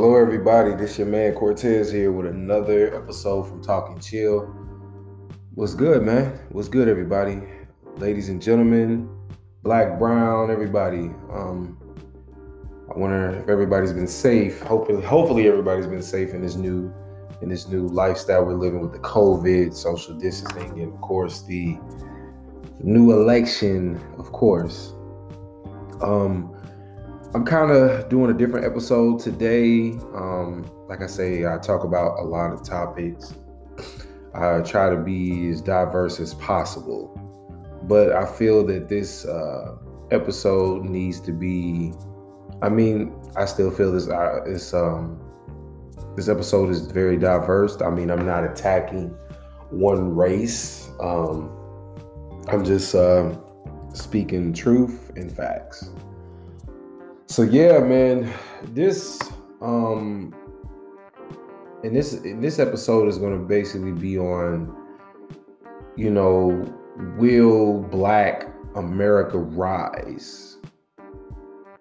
Hello, everybody. This your man Cortez here with another episode from Talking Chill. What's good, man? What's good, everybody? Ladies and gentlemen, black, brown, everybody. Um, I wonder if everybody's been safe. Hopefully, hopefully everybody's been safe in this new in this new lifestyle we're living with the COVID, social distancing, and of course the new election, of course. Um, I'm kind of doing a different episode today. Um, like I say, I talk about a lot of topics. I try to be as diverse as possible, but I feel that this uh, episode needs to be. I mean, I still feel this. Uh, this um, this episode is very diverse. I mean, I'm not attacking one race. Um, I'm just uh, speaking truth and facts. So yeah, man, this um and this in this episode is going to basically be on you know, will black America rise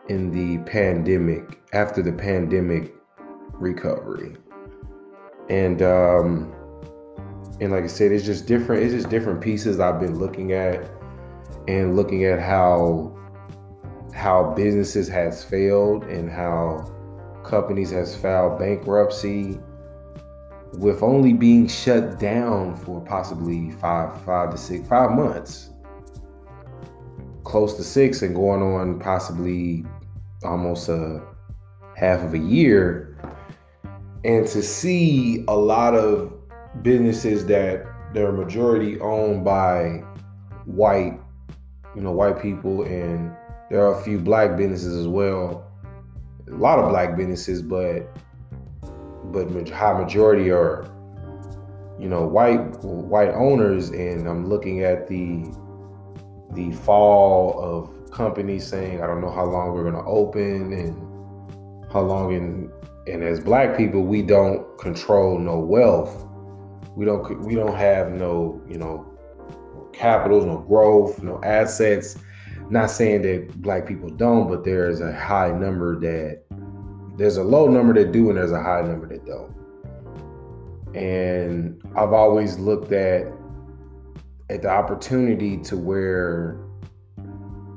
in the pandemic after the pandemic recovery. And um and like I said, it's just different, it's just different pieces I've been looking at and looking at how how businesses has failed and how companies has filed bankruptcy with only being shut down for possibly five five to six five months. Close to six and going on possibly almost a half of a year. And to see a lot of businesses that they're majority owned by white you know white people and there are a few black businesses as well. A lot of black businesses, but but high majority are you know white white owners and I'm looking at the the fall of companies saying I don't know how long we're going to open and how long and and as black people we don't control no wealth. We don't we don't have no, you know, capitals, no growth, no assets not saying that black people don't, but there's a high number that there's a low number that do and there's a high number that don't. And I've always looked at at the opportunity to where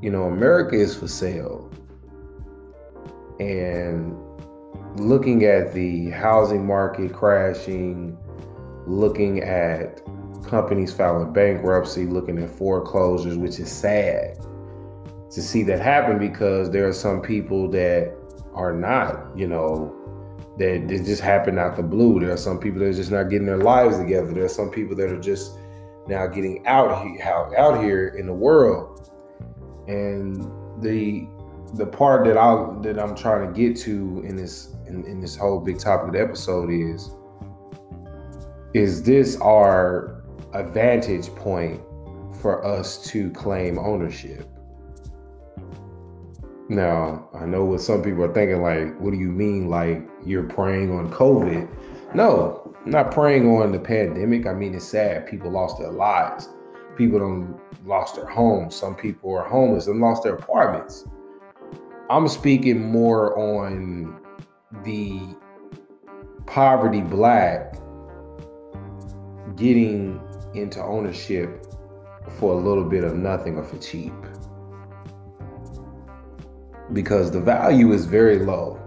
you know America is for sale. And looking at the housing market crashing, looking at companies filing bankruptcy, looking at foreclosures, which is sad to see that happen because there are some people that are not, you know, that it just happened out the blue. There are some people that are just not getting their lives together. There are some people that are just now getting out here, out, here in the world. And the the part that I that I'm trying to get to in this in, in this whole big topic of the episode is is this our advantage point for us to claim ownership? Now, I know what some people are thinking, like, what do you mean, like, you're preying on COVID? No, I'm not preying on the pandemic. I mean, it's sad. People lost their lives. People don't lost their homes. Some people are homeless and lost their apartments. I'm speaking more on the poverty black getting into ownership for a little bit of nothing or for cheap because the value is very low.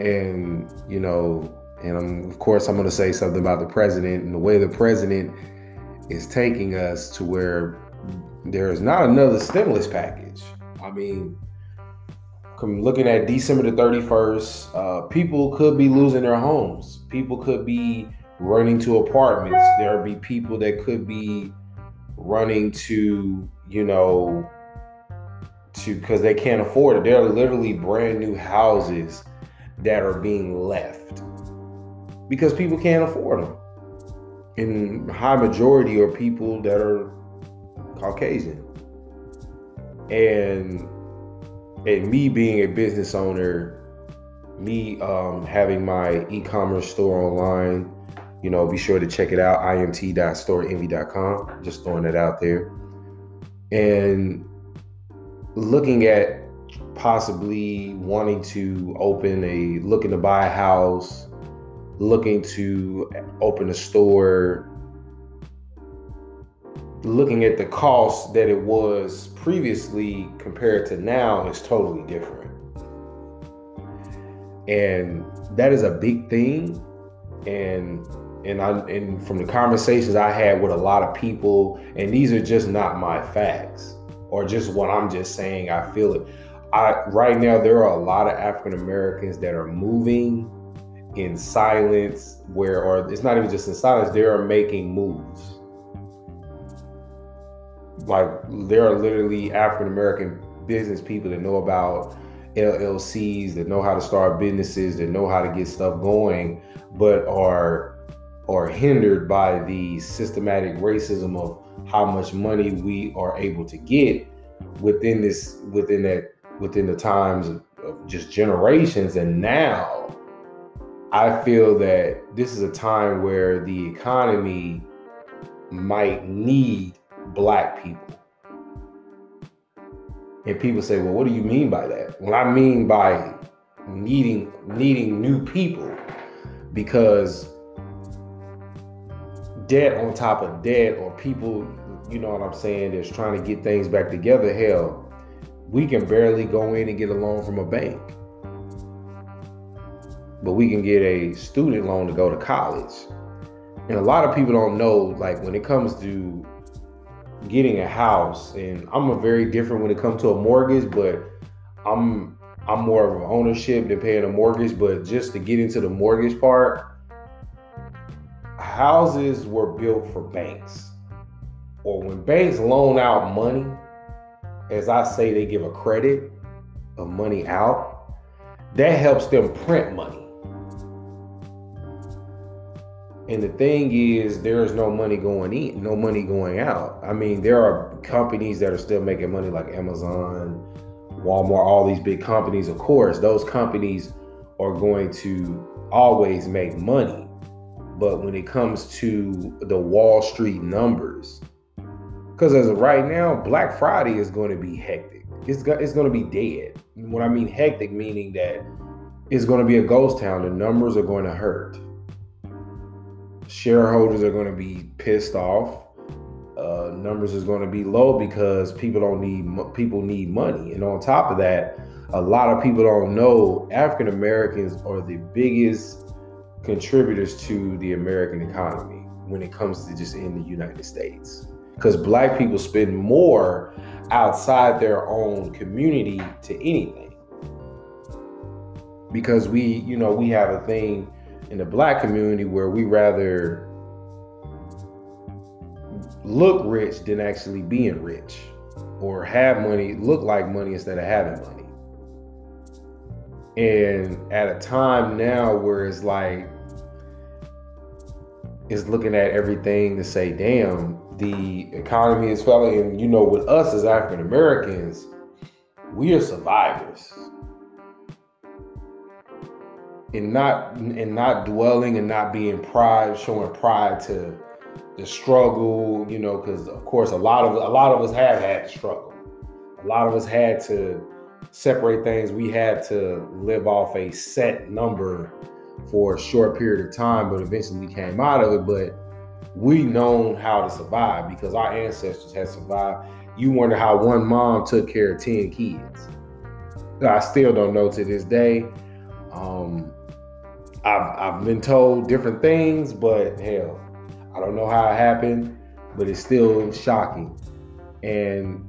And, you know, and I'm, of course, I'm going to say something about the president and the way the president is taking us to where there is not another stimulus package. I mean, looking at December the 31st, uh, people could be losing their homes. People could be running to apartments. There be people that could be running to, you know, to because they can't afford it. There are literally brand new houses that are being left because people can't afford them. And high majority are people that are Caucasian. And and me being a business owner, me um, having my e-commerce store online, you know, be sure to check it out, imt.storeenvy.com. Just throwing it out there. And looking at possibly wanting to open a looking to buy a house, looking to open a store, looking at the cost that it was previously compared to now is totally different. And that is a big thing. And and I and from the conversations I had with a lot of people, and these are just not my facts or just what I'm just saying, I feel it. I right now there are a lot of African Americans that are moving in silence where or it's not even just in silence, they are making moves like there are literally African American business people that know about LLCs, that know how to start businesses, that know how to get stuff going, but are are hindered by the systematic racism of how much money we are able to get within this within that within the times of, just generations and now I feel that this is a time where the economy might need black people. And people say, well, what do you mean by that? Well, I mean by needing needing new people because debt on top of debt or people, you know what I'm saying, that's trying to get things back together, hell, we can barely go in and get a loan from a bank. But we can get a student loan to go to college. And a lot of people don't know, like when it comes to getting a house, and I'm a very different when it comes to a mortgage, but I'm I'm more of an ownership than paying a mortgage. But just to get into the mortgage part, houses were built for banks, or when banks loan out money, as I say, they give a credit of money out. That helps them print money. And the thing is, there is no money going in, no money going out. I mean, there are companies that are still making money like Amazon, Walmart, all these big companies. Of course, those companies are going to always make money. But when it comes to the Wall Street numbers, because as of right now, Black Friday is going to be hectic. It's, go, it's going to be dead. What I mean hectic, meaning that it's going to be a ghost town. The numbers are going to hurt shareholders are going to be pissed off. Uh, numbers is going to be low because people don't need people need money, and on top of that, a lot of people don't know African Americans are the biggest contributors to the American economy when it comes to just in the United States. Because black people spend more outside their own community to anything. Because we, you know, we have a thing in the black community where we rather look rich than actually being rich or have money, look like money instead of having money. And at a time now where it's like, is looking at everything to say, damn, the economy is failing. And you know, with us as African Americans, we are survivors and not and not dwelling and not being pride, showing pride to the struggle, you know, because of course a lot of a lot of us have had to struggle. A lot of us had to separate things. We had to live off a set number for a short period of time, but eventually we came out of it. But we known how to survive because our ancestors had survived. You wonder how one mom took care of 10 kids. I still don't know to this day. Um, I've I've been told different things, but hell, I don't know how it happened, but it's still shocking. And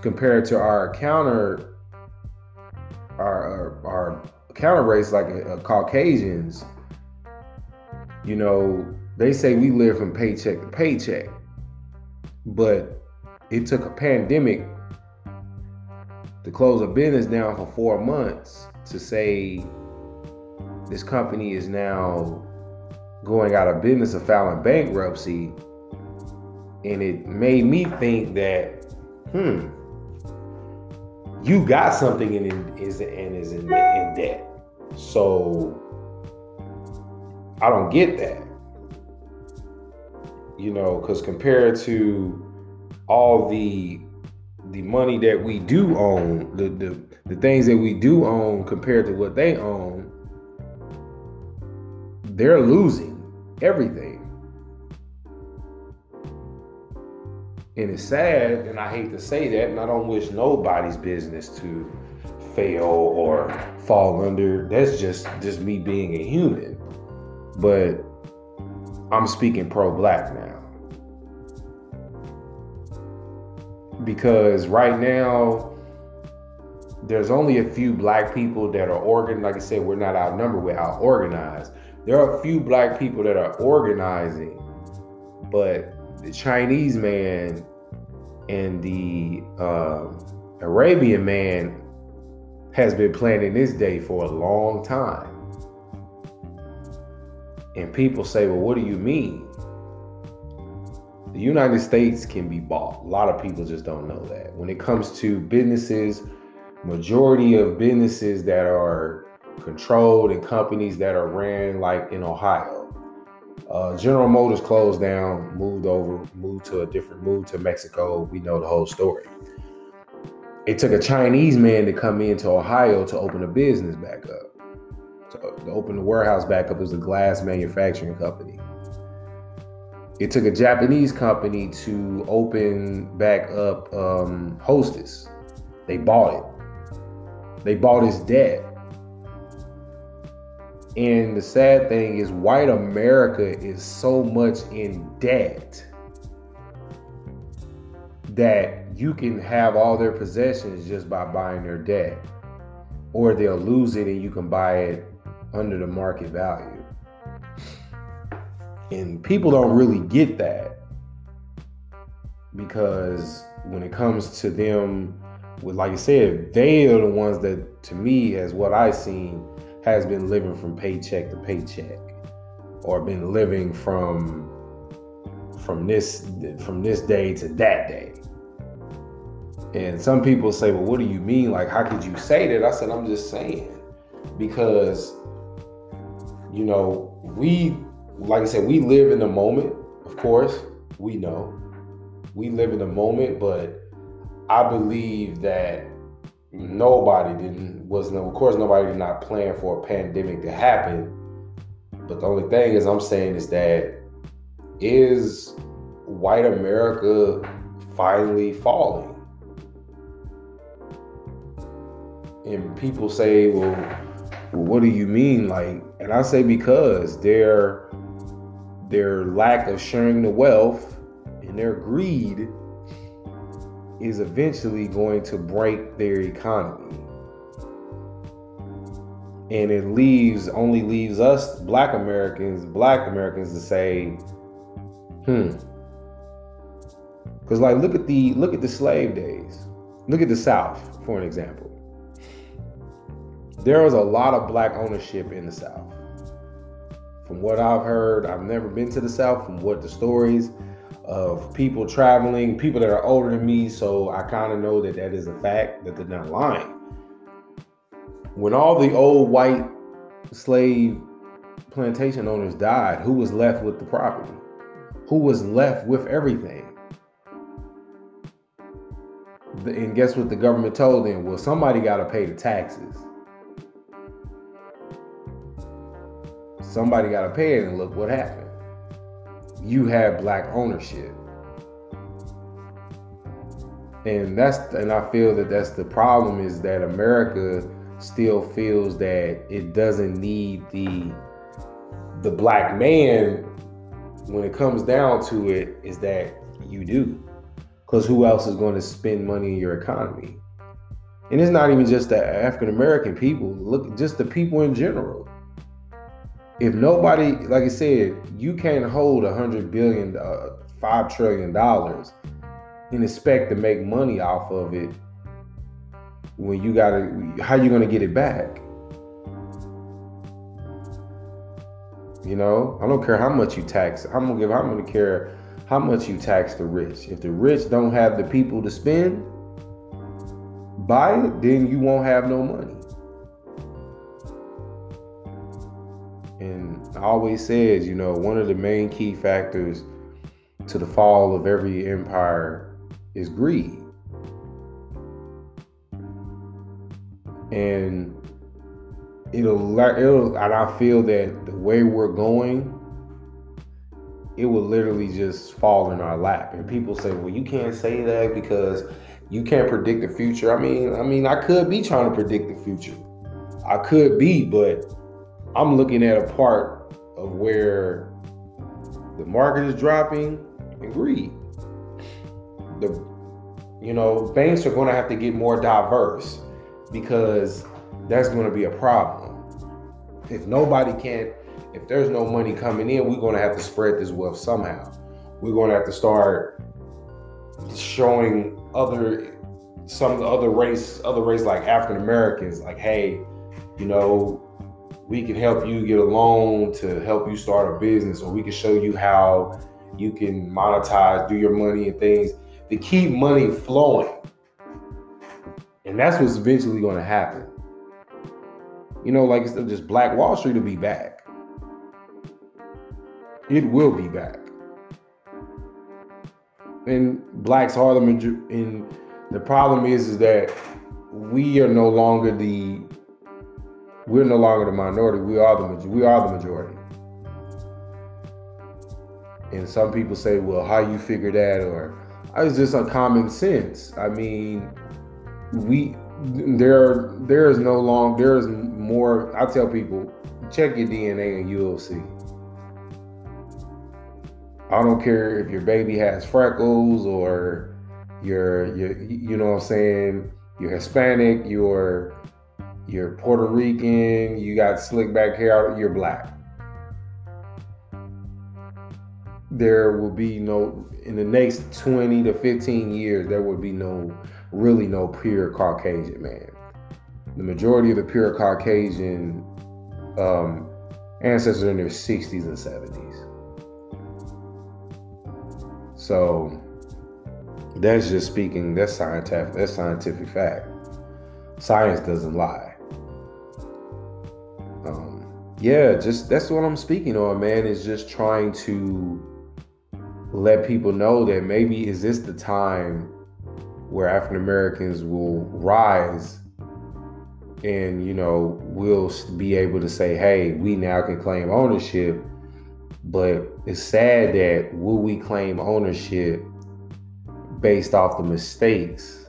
compared to our counter, counter race like uh, Caucasians, you know, they say we live from paycheck to paycheck, but it took a pandemic to close a business down for four months to say this company is now going out of business or filing bankruptcy. And it made me think that, hmm, you got something and is in, in debt. So I don't get that. You know, because compared to all the the money that we do own, the, the the things that we do own compared to what they own, they're losing everything. And it's sad, and I hate to say that, and I don't wish nobody's business to fail or fall under. That's just just me being a human. But I'm speaking pro-black now. Because right now, there's only a few black people that are organized. Like I said, we're not outnumbered, we're out organized. There are a few black people that are organizing, but the Chinese man and the uh, Arabian man has been planning this day for a long time. And people say, well, what do you mean? The United States can be bought. A lot of people just don't know that. When it comes to businesses, majority of businesses that are controlled and companies that are ran like in Ohio. Uh, General Motors closed down, moved over, moved to a different, moved to Mexico. We know the whole story. It took a Chinese man to come into Ohio to open a business back up, to, open the warehouse back up. It was a glass manufacturing company. It took a Japanese company to open back up um, Hostess. They bought it. They bought his debt. And the sad thing is, white America is so much in debt that you can have all their possessions just by buying their debt, or they'll lose it and you can buy it under the market value. And people don't really get that because when it comes to them with like I said, they are the ones that, to me, as what I've seen, has been living from paycheck to paycheck, or been living from from this from this day to that day. And some people say, "Well, what do you mean? Like, how could you say that?" I said, "I'm just saying because you know we, like I said, we live in the moment. Of course, we know we live in the moment, but." I believe that nobody didn't was no of course nobody did not plan for a pandemic to happen. But the only thing is I'm saying is that is white America finally falling? And people say, well, well, what do you mean? Like, and I say because their their lack of sharing the wealth and their greed is eventually going to break their economy. And it leaves only leaves us black Americans, black Americans to say, hmm. Because like look at the look at the slave days. Look at the South, for an example. There was a lot of black ownership in the South. From what I've heard, I've never been to the South, from what the stories of people traveling, people that are older than me, so I kind of know that that is a fact that they're not lying. When all the old white slave plantation owners died, who was left with the property? Who was left with everything? And guess what the government told them? Well, somebody got to pay the taxes. Somebody got to pay it, and look what happened you have black ownership. And that's and I feel that that's the problem is that America still feels that it doesn't need the the black man when it comes down to it is that you do. Cuz who else is going to spend money in your economy? And it's not even just the African American people, look just the people in general if nobody, like I said, you can't hold a hundred billion, uh, five trillion dollars and expect to make money off of it when you gotta, how you gonna get it back? You know, I don't care how much you tax. I'm gonna give. I'm gonna care how much you tax the rich. If the rich don't have the people to spend, buy it, then you won't have no money. Always says, you know, one of the main key factors to the fall of every empire is greed. and it'll it'll and I feel that the way we're going, it will literally just fall in our lap. And people say, "Well, you can't say that because you can't predict the future." I mean, I mean, I could be trying to predict the future. I could be, but I'm looking at a part of where the market is dropping and greed. The you know, banks are going to have to get more diverse because that's going to be a problem. If nobody can't, if there's no money coming in, we're going to have to spread this wealth somehow. We're going to have to start showing other some of the other race, other race like African Americans, like, hey, you know, we can help you get a loan to help you start a business, or we can show you how you can monetize, do your money and things to keep money flowing. And that's what's eventually going to happen. You know, like it's just Black Wall Street will be back. It will be back. And blacks harlem. And the problem is, is that we are no longer the. We're no longer the minority. We are the we are the majority. And some people say, "Well, how you figure that?" Or uh, it's just a common sense. I mean, we there there is no long there is more. I tell people, check your DNA and you'll see. I don't care if your baby has freckles or you're, you're you know what I'm saying, you're Hispanic, you're you're Puerto Rican, you got slick back hair, you're black. There will be no in the next 20 to 15 years, there would be no, really no pure Caucasian man. The majority of the pure Caucasian um, ancestors in their 60s and 70s. So that's just speaking, that's scientific, that's scientific fact. Science doesn't lie. Yeah, just that's what I'm speaking on, man, is just trying to let people know that maybe is this the time where African Americans will rise and you know we'll be able to say hey we now can claim ownership but it's sad that will we claim ownership based off the mistakes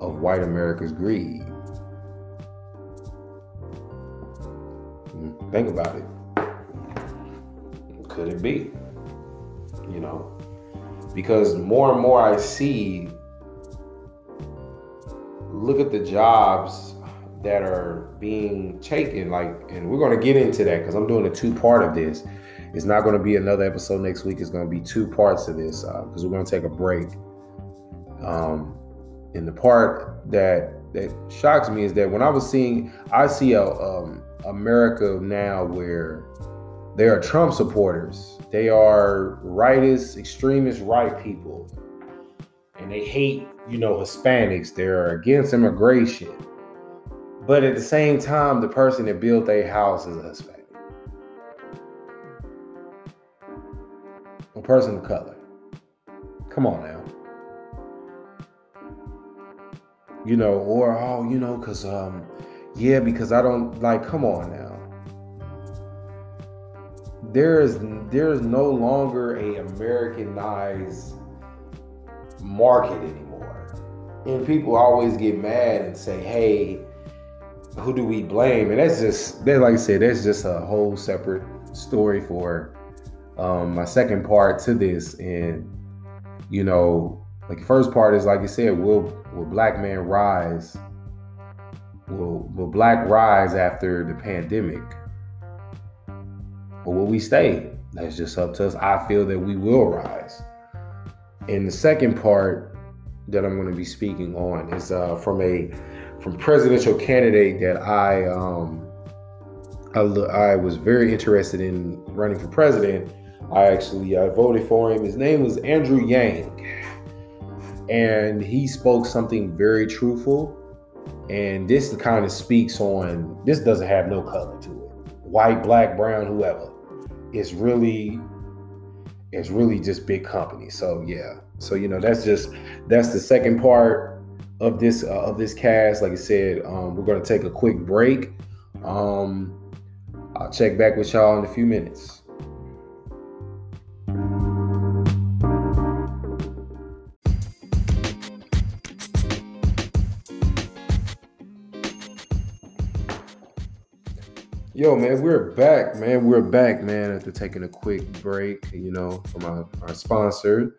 of white America's greed think about it could it be you know, because more and more I see, look at the jobs that are being taken, like, and we're going to get into that because I'm doing a two part of this. It's not going to be another episode next week. It's going to be two parts of this because uh, we're going to take a break. Um, and the part that that shocks me is that when I was seeing, I see a um, America now where they are Trump supporters. They are rightist, extremist right people. And they hate, you know, Hispanics. They're against immigration. But at the same time, the person that built a house is a Hispanic. A person of color. Come on now. You know, or oh, you know, cause um, yeah, because I don't like, come on now there is there is no longer a Americanized market anymore. And people always get mad and say, "Hey, who do we blame?" And that's just that, like I said, that's just a whole separate story for um, my second part to this. And you know, like the first part is like you said, will will black man rise? Will will black rise after the pandemic? Or will we stay? That's just up to us. I feel that we will rise. And the second part that I'm going to be speaking on is uh, from a from presidential candidate that I um I, I was very interested in running for president. I actually I voted for him. His name was Andrew Yang, and he spoke something very truthful. And this kind of speaks on this doesn't have no color to it, white, black, brown, whoever It's really it's really just big company. So yeah. So you know that's just that's the second part of this uh, of this cast. Like I said, um, we're gonna take a quick break. Um, I'll check back with y'all in a few minutes. Yo, man, we're back, man. We're back, man, after taking a quick break, you know, from our, our sponsor.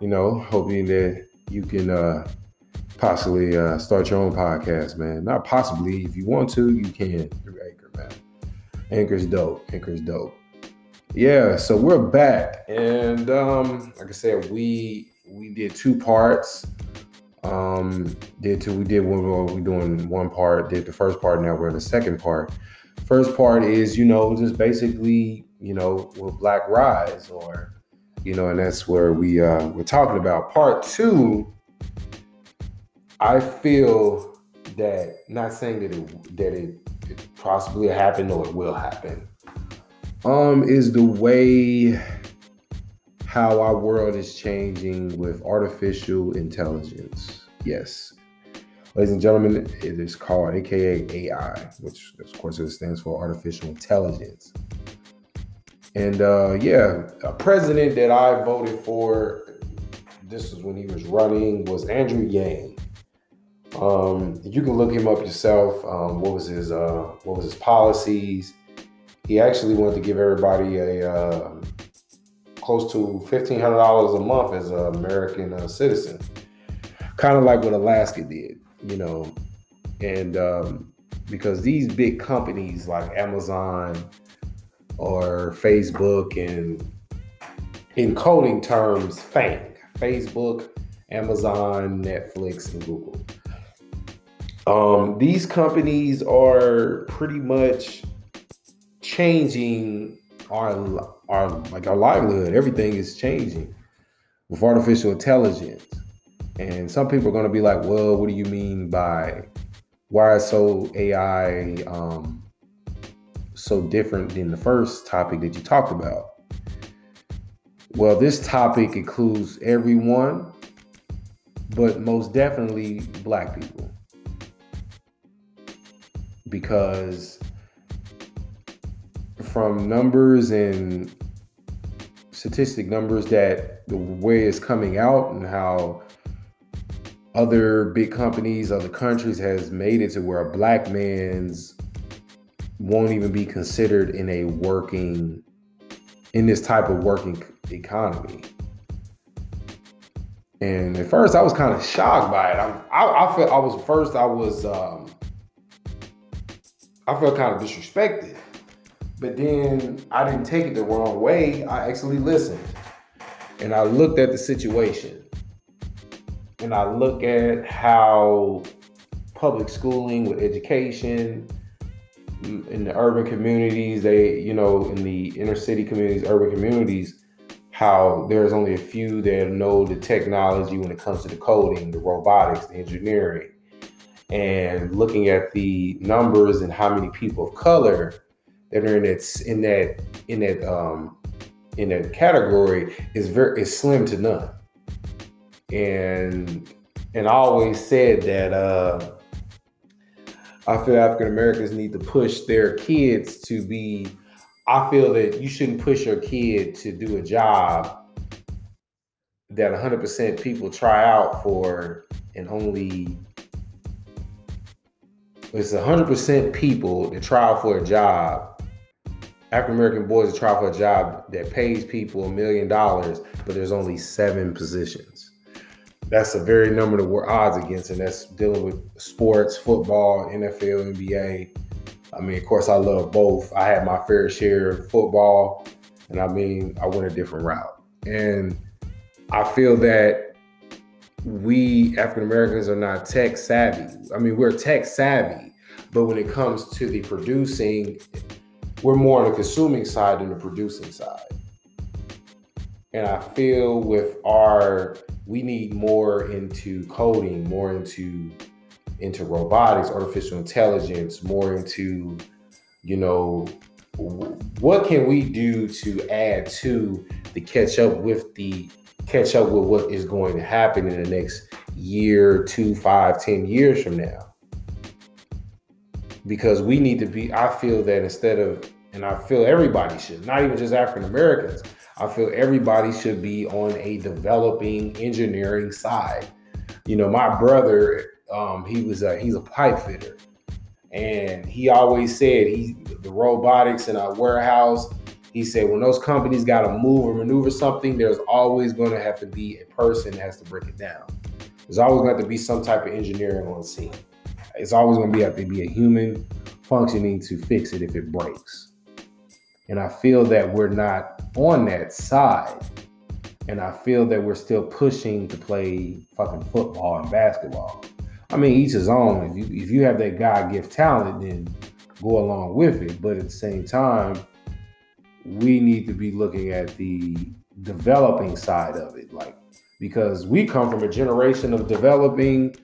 You know, hoping that you can uh possibly uh start your own podcast, man. Not possibly, if you want to, you can through Anchor, man. Anchor's dope. Anchor's dope. Yeah, so we're back. And um, like I said, we we did two parts. Um, did two, we did one we doing one part, did the first part, now we're in the second part first part is you know just basically you know with black rise or you know and that's where we uh we're talking about. Part two i feel that not saying that it that it, it possibly happened or it will happen um is the way how our world is changing with artificial intelligence. Yes Ladies and gentlemen, it is called AKA AI, which of course it stands for artificial intelligence. And uh, yeah, a president that I voted for, this was when he was running, was Andrew Yang. Um, you can look him up yourself. Um, what was his uh, what was his policies? He actually wanted to give everybody a uh, close to fifteen hundred dollars a month as an American uh, citizen, kind of like what Alaska did you know, and um, because these big companies like Amazon or Facebook and in coding terms, FANG, Facebook, Amazon, Netflix, and Google. Um, these companies are pretty much changing our our like our livelihood. Everything is changing with artificial intelligence. And some people are going to be like, well, what do you mean by why is so AI um, so different than the first topic that you talked about? Well, this topic includes everyone, but most definitely black people. Because from numbers and statistic numbers that the way it's coming out and how other big companies, other countries has made it to where a black man's won't even be considered in a working in this type of working economy. And at first, I was kind of shocked by it. I, I, I felt I was first. I was um, I felt kind of disrespected, but then I didn't take it the wrong way. I actually listened, and I looked at the situation and I look at how public schooling with education in the urban communities, they, you know, in the inner city communities, urban communities, how there's only a few that know the technology when it comes to the coding, the robotics, the engineering, and looking at the numbers and how many people of color that are in that in that in that um in that category is very is slim to none and and I always said that uh, I feel African Americans need to push their kids to be. I feel that you shouldn't push your kid to do a job that 100% people try out for and only it's 100% people that try out for a job African American boys that try for a job that pays people a million dollars, but there's only seven positions that's a very number to war odds against, and that's dealing with sports, football, NFL, NBA. I mean, of course, I love both. I had my fair share of football, and I mean, I went a different route. And I feel that we African Americans are not tech savvy. I mean, we're tech savvy, but when it comes to the producing, we're more on the consuming side than the producing side. And I feel with our we need more into coding, more into into robotics, artificial intelligence, more into you know what can we do to add to the catch up with the catch up with what is going to happen in the next year, two, five, ten years from now. Because we need to be, I feel that instead of, and I feel everybody should, not even just African Americans, I feel everybody should be on a developing engineering side. You know, my brother, um, he was a, he's a pipe fitter, and he always said he the robotics in our warehouse he said when those companies got to move or maneuver something, there's always going to have to be a person that has to break it down. There's always going to have to be some type of engineering on scene. It's always going to be have to be a human functioning to fix it if it breaks. And I feel that we're not on that side. And I feel that we're still pushing to play fucking football and basketball. I mean, each his own. If you if you have that God gift talent, then go along with it. But at the same time, we need to be looking at the developing side of it like because we come from a generation of developing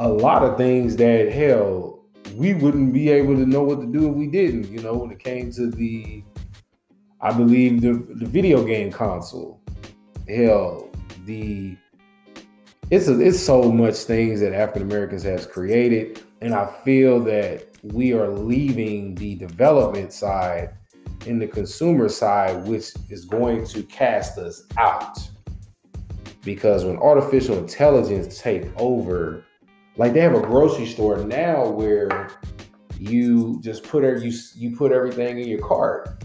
a lot of things that hell we wouldn't be able to know what to do if we didn't you know when it came to the i believe the, the video game console hell the it's a, it's so much things that african americans has created and i feel that we are leaving the development side in the consumer side, which is going to cast us out. Because when artificial intelligence take over, like they have a grocery store now where you just put er, you you put everything in your cart.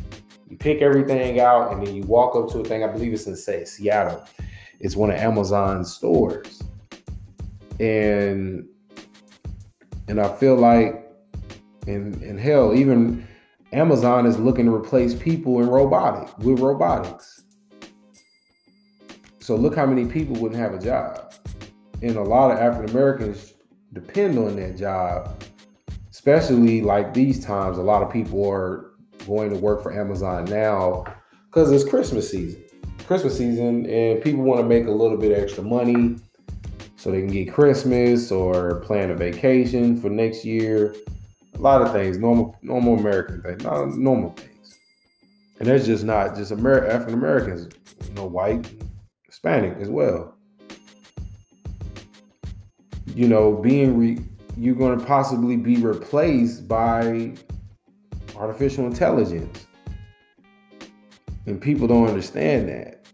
You pick everything out and then you walk up to a thing. I believe it's in say Seattle. It's one of Amazon's stores. And and I feel like in in hell, even Amazon is looking to replace people in robotic with robotics. So look how many people wouldn't have a job. And a lot of African Americans depend on that job, especially like these times. A lot of people are going to work for Amazon now because it's Christmas season. Christmas season, and people want to make a little bit extra money so they can get Christmas or plan a vacation for next year a lot of things, normal normal American things, not normal things. And that's just not just Amer- African Americans, you know, white, Hispanic as well. You know, being re- you're going to possibly be replaced by artificial intelligence. And people don't understand that.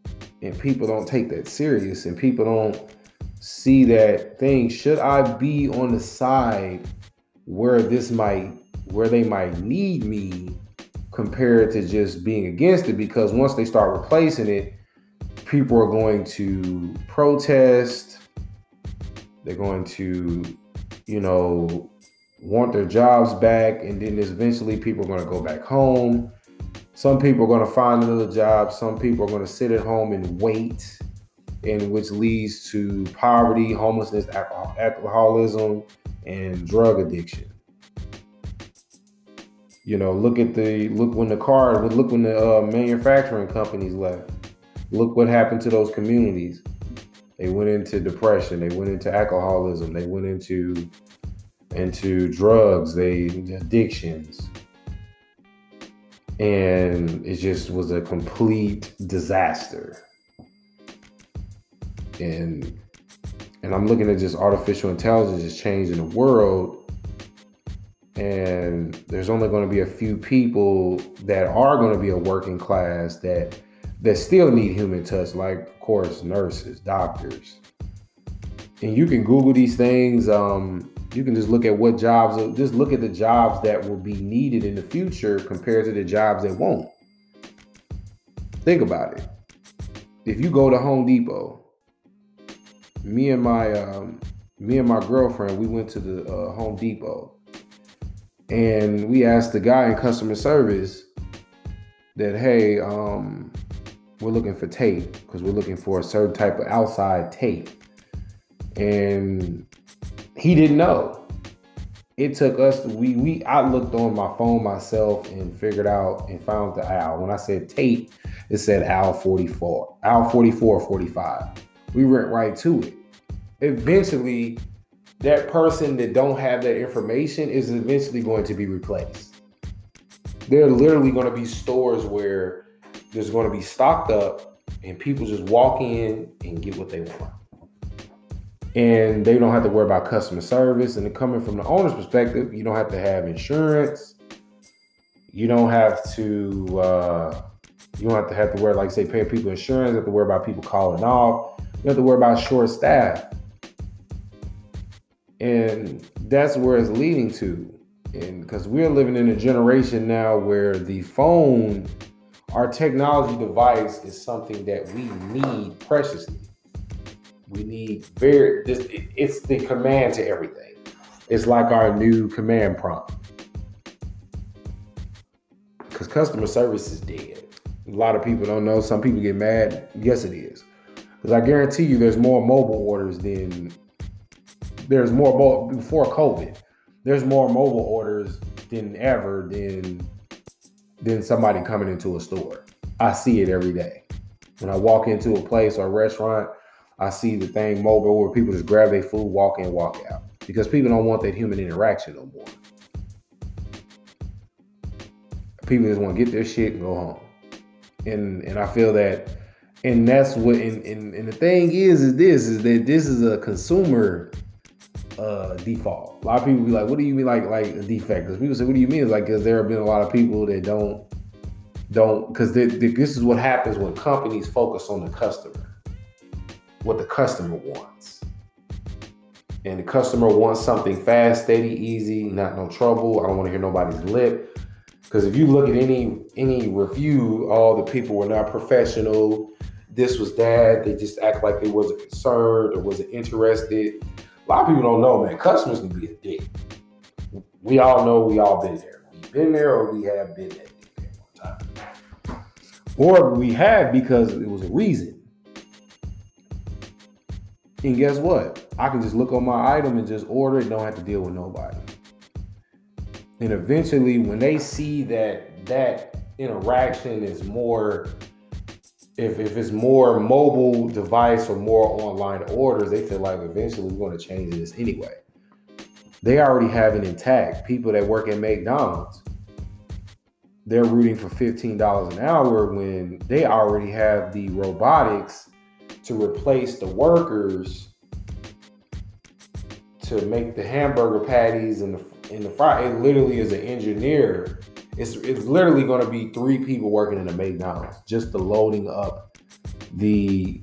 And people don't take that serious. And people don't see that thing. Should I be on the side where this might where they might need me compared to just being against it because once they start replacing it people are going to protest they're going to you know want their jobs back and then eventually people are going to go back home some people are going to find another job some people are going to sit at home and wait and which leads to poverty homelessness alcoholism and drug addiction. You know, look at the look when the car, look when the uh, manufacturing companies left. Look what happened to those communities. They went into depression. They went into alcoholism. They went into into drugs. They addictions, and it just was a complete disaster. And and I'm looking at just artificial intelligence is changing the world. And there's only going to be a few people that are going to be a working class that that still need human touch, like of course nurses, doctors. And you can Google these things. Um, you can just look at what jobs, just look at the jobs that will be needed in the future compared to the jobs that won't. Think about it. If you go to Home Depot me and my um, me and my girlfriend, we went to the uh, Home Depot, and we asked the guy in customer service that, hey, um, we're looking for tape because we're looking for a certain type of outside tape, and he didn't know. It took us. We we I looked on my phone myself and figured out and found the owl. When I said tape, it said owl 44, owl 44 45 we went right to it. Eventually, that person that don't have that information is eventually going to be replaced. There are literally going to be stores where there's going to be stocked up and people just walk in and get what they want. and they don't have to worry about customer service. And coming from the owner's perspective, you don't have to have insurance. You don't have to. Uh, you don't have to have to worry, like say, pay people insurance. You have to worry about people calling off. You have to worry about short staff. And that's where it's leading to. And because we're living in a generation now where the phone, our technology device, is something that we need preciously. We need very this it's the command to everything. It's like our new command prompt. Because customer service is dead. A lot of people don't know. Some people get mad. Yes, it is. Because I guarantee you there's more mobile orders than there's more before COVID. There's more mobile orders than ever than than somebody coming into a store. I see it every day. When I walk into a place or a restaurant, I see the thing mobile where people just grab their food, walk in, walk out. Because people don't want that human interaction no more. People just want to get their shit and go home. And and I feel that and that's what and, and, and the thing is is this is that this is a consumer uh, default. A lot of people be like, "What do you mean like like a defect?" Because people say, "What do you mean?" It's like because there have been a lot of people that don't don't because this is what happens when companies focus on the customer, what the customer wants, and the customer wants something fast, steady, easy, not no trouble. I don't want to hear nobody's lip. Because if you look at any any review, all the people were not professional. This was that. They just act like they wasn't concerned or wasn't interested a lot of people don't know, man. Customers can be a dick. We all know we all been there. We've been there or we have been there one time. Or we have because it was a reason. And guess what? I can just look on my item and just order it, don't have to deal with nobody. And eventually, when they see that that interaction is more if, if it's more mobile device or more online orders, they feel like eventually we're going to change this anyway. They already have it intact. People that work at McDonald's, they're rooting for $15 an hour when they already have the robotics to replace the workers to make the hamburger patties and the, and the fry. It literally is an engineer it's it's literally going to be three people working in a McDonald's just the loading up the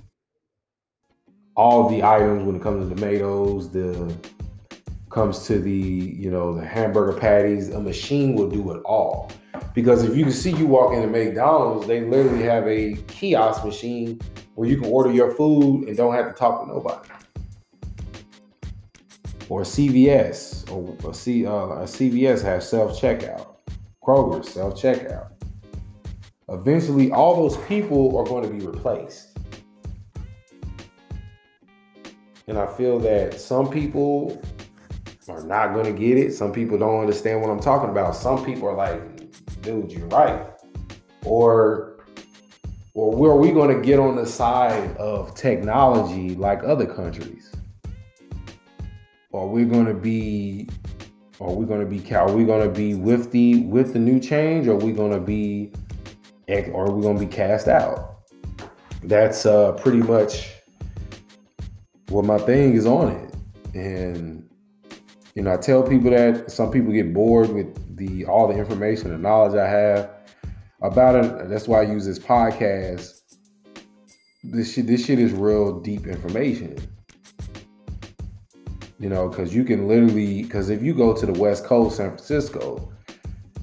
all the items when it comes to tomatoes, the comes to the you know the hamburger patties. A machine will do it all because if you can see you walk into McDonald's, they literally have a kiosk machine where you can order your food and don't have to talk to nobody. Or CVS or a, C, uh, a CVS has self checkout Kroger, self checkout. Eventually, all those people are going to be replaced. And I feel that some people are not going to get it. Some people don't understand what I'm talking about. Some people are like, dude, you're right. Or or where are we going to get on the side of technology like other countries? Are we going to be are we to be are we to be with the with the new change or are we to be or are we to be cast out? That's uh pretty much what my thing is on it. And you know i tell people that some people get bored with the all the information and knowledge i have about it. That's why i use this podcast. This shit this shit is real deep information you know, because you can literally, because if you go to the West Coast, San Francisco,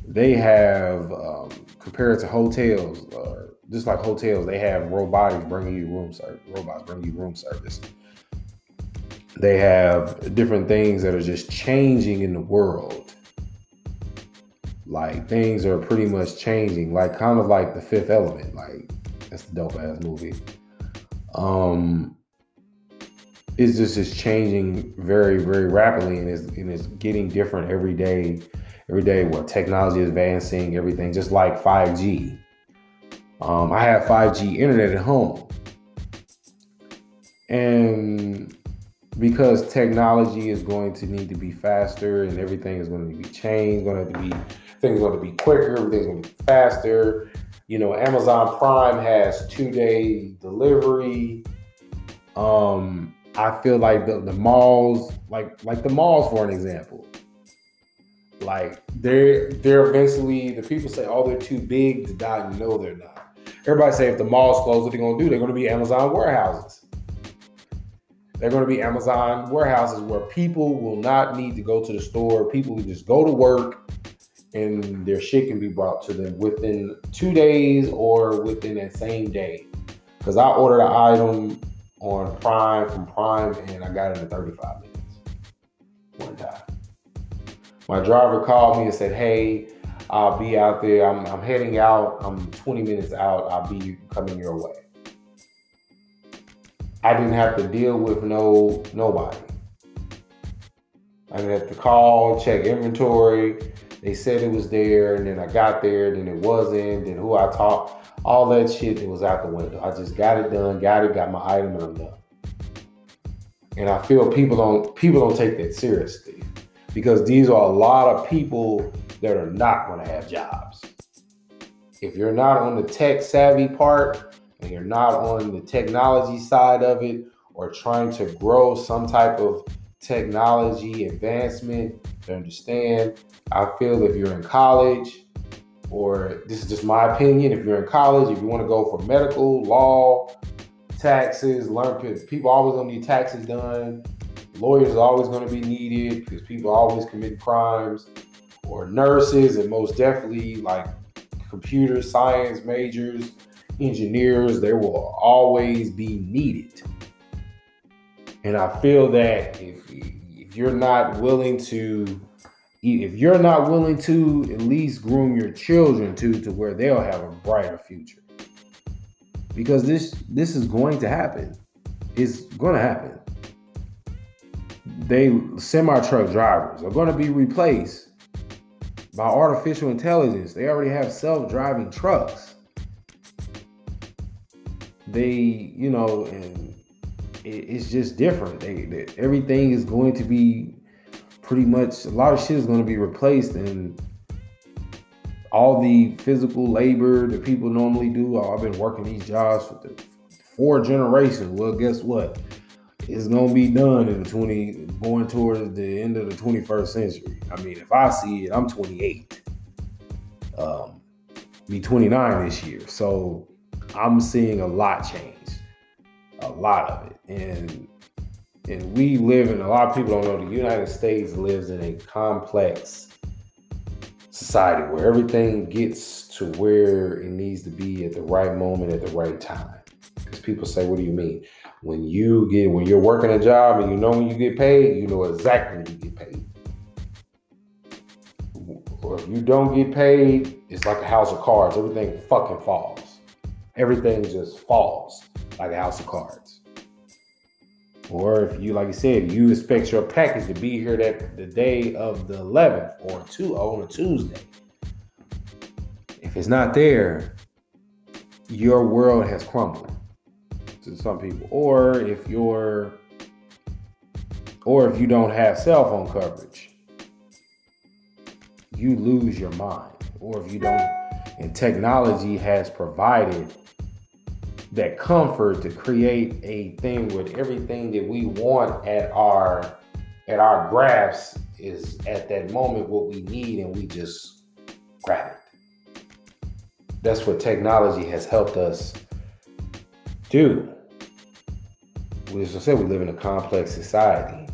they have, um, compared to hotels, uh, just like hotels, they have robotics bringing you room service, robots bringing you room service. They have different things that are just changing in the world. Like things are pretty much changing, like kind of like the Fifth Element. Like that's the dope ass movie. Um, it's just is changing very very rapidly and it's, and it's getting different every day every day what technology is advancing everything just like 5g um, i have 5g internet at home. And because technology is going to need to be faster and everything is going to be changed going to have to be things going to be quicker everything's going to be faster. You know amazon prime has two day delivery. Um I feel like the, the malls, like like the malls for an example, like they're they're eventually the people say, oh, they're too big to die. No, they're not. Everybody say if the malls close, what they're gonna do? They're gonna be Amazon warehouses. They're gonna be Amazon warehouses where people will not need to go to the store. People can just go to work and their shit can be brought to them within two days or within that same day. Because I ordered an item on Prime from Prime and I got it in 35 minutes one time. My driver called me and said, Hey, I'll be out there. I'm, I'm heading out. I'm 20 minutes out. I'll be coming your way. I didn't have to deal with no nobody. I didn't have to call, check inventory. They said it was there, and then I got there, then it wasn't, then who I talked, all that shit, it was out the window. I just got it done, got it, got my item, and I'm done. And I feel people don't people don't take that seriously because these are a lot of people that are not going to have jobs. If you're not on the tech savvy part and you're not on the technology side of it or trying to grow some type of technology advancement to understand, I feel if you're in college, or this is just my opinion, if you're in college, if you want to go for medical, law, taxes, learn people always gonna need taxes done. Lawyers are always gonna be needed because people always commit crimes, or nurses, and most definitely like computer science majors, engineers, they will always be needed. And I feel that if, if you're not willing to if you're not willing to at least groom your children to to where they'll have a brighter future. Because this this is going to happen. It's going to happen. They semi truck drivers are going to be replaced by artificial intelligence. They already have self-driving trucks. They you know and it, it's just different. They, they, everything is going to be pretty much a lot of shit is going to be replaced and all the physical labor that people normally do. Oh, I've been working these jobs for the four generations. Well, guess what? It's gonna be done in the 20 going towards the end of the 21st century. I mean, if I see it, I'm 28. Um, be 29 this year. So I'm seeing a lot change. A lot of it. And and we live in a lot of people don't know the United States lives in a complex society where everything gets to where it needs to be at the right moment at the right time. Because people say, "What do you mean?" When you get when you're working a job and you know when you get paid, you know exactly when you get paid. Or if you don't get paid, it's like a house of cards. Everything fucking falls. Everything just falls like a house of cards. Or if you, like I said, you expect your package to be here that the day of the 11th or two on a Tuesday. If it's not there, your world has crumbled to some people. Or if you're or if you don't have cell phone coverage, you lose your mind. Or if you don't, and technology has provided that comfort to create a thing with everything that we want at our at our grasp is at that moment what we need and we just grab it. That's what technology has helped us do. As I said, we live in a complex society.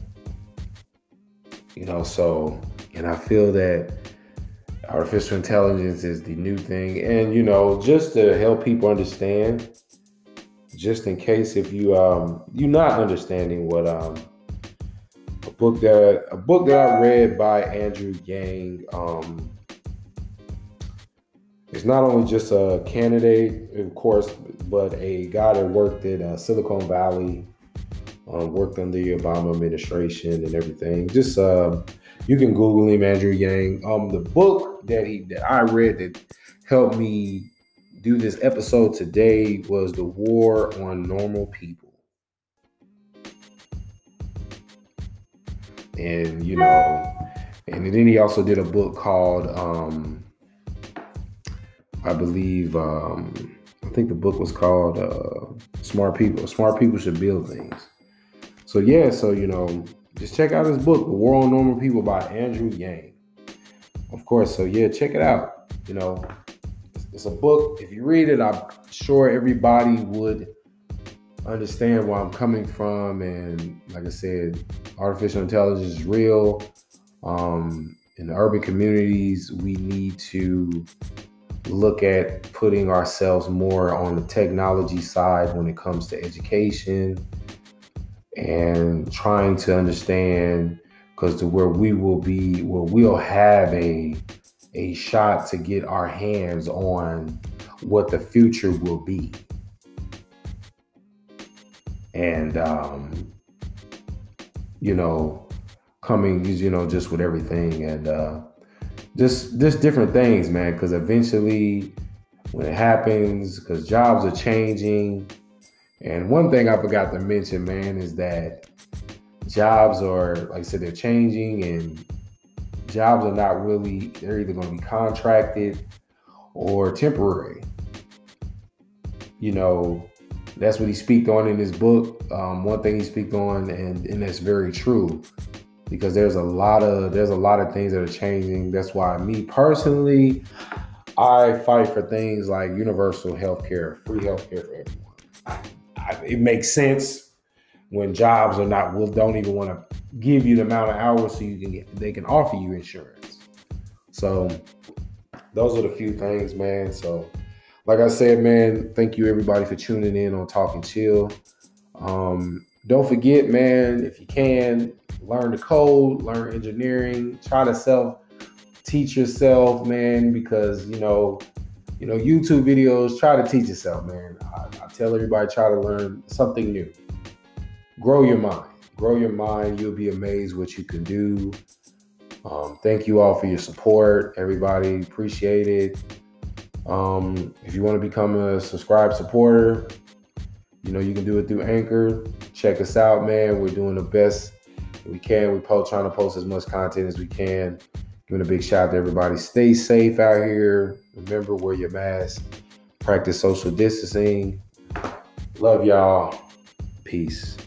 You know, so and I feel that artificial intelligence is the new thing. And you know, just to help people understand just in case if you um you're not understanding what um a book that a book that I read by Andrew Yang um it's not only just a candidate, of course, but a guy that worked in uh, Silicon Valley, um, worked under the Obama administration and everything. Just uh, you can Google him, Andrew Yang. Um, the book that he that I read that helped me do this episode today was the war on normal people. And you know, and then he also did a book called um I believe um I think the book was called uh Smart People. Smart People Should Build Things. So yeah, so you know, just check out his book, The War on Normal People by Andrew Yang. Of course, so yeah, check it out. You know, it's a book. If you read it, I'm sure everybody would understand where I'm coming from. And like I said, artificial intelligence is real. Um, in the urban communities, we need to look at putting ourselves more on the technology side when it comes to education and trying to understand because to where we will be where we'll have a a shot to get our hands on what the future will be. And um you know coming you know just with everything and uh just just different things man because eventually when it happens because jobs are changing. And one thing I forgot to mention, man, is that jobs are, like I said, they're changing and jobs are not really, they're either going to be contracted or temporary. You know, that's what he speaks on in his book. Um, one thing he speaks on, and, and that's very true because there's a lot of there's a lot of things that are changing. That's why me personally, I fight for things like universal health care, free health care for everyone it makes sense when jobs are not will don't even want to give you the amount of hours so you can get they can offer you insurance. So those are the few things, man. So like I said, man, thank you everybody for tuning in on Talking Chill. Um, don't forget, man, if you can, learn the code, learn engineering, try to self teach yourself, man, because you know you know, YouTube videos, try to teach yourself, man. I, I, tell everybody, try to learn something new. Grow your mind. Grow your mind. You'll be amazed what you can do. Um, thank you all for your support, everybody. Appreciate it. Um, if you want to become a subscribe supporter, you know, you can do it through Anchor. Check us out, man. We're doing the best we can. We're trying to post as much content as we can. Giving a big shout out to everybody. Stay safe out here. Remember, wear your mask. Practice social distancing. Love y'all. Peace.